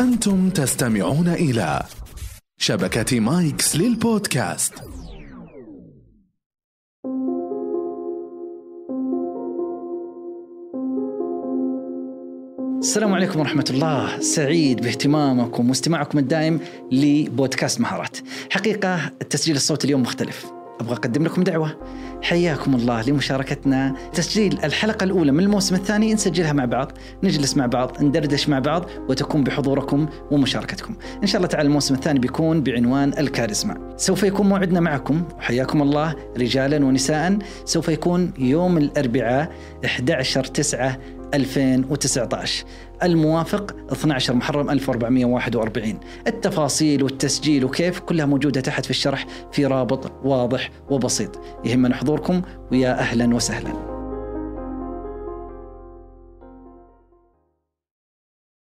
أنتم تستمعون إلى شبكة مايكس للبودكاست. السلام عليكم ورحمة الله. سعيد باهتمامكم واستماعكم الدائم لبودكاست مهارات. حقيقة التسجيل الصوتي اليوم مختلف. أبغى أقدم لكم دعوة. حياكم الله لمشاركتنا. تسجيل الحلقة الأولى من الموسم الثاني نسجلها مع بعض نجلس مع بعض ندردش مع بعض وتكون بحضوركم ومشاركتكم. إن شاء الله تعالى الموسم الثاني بيكون بعنوان الكاريزما. سوف يكون موعدنا معكم. وحياكم الله رجالا ونساء. سوف يكون يوم الأربعاء 11 9 2019 الموافق 12 محرم 1441 التفاصيل والتسجيل وكيف كلها موجودة تحت في الشرح في رابط واضح وبسيط. يهمنا حضوركم ويا أهلا وسهلا.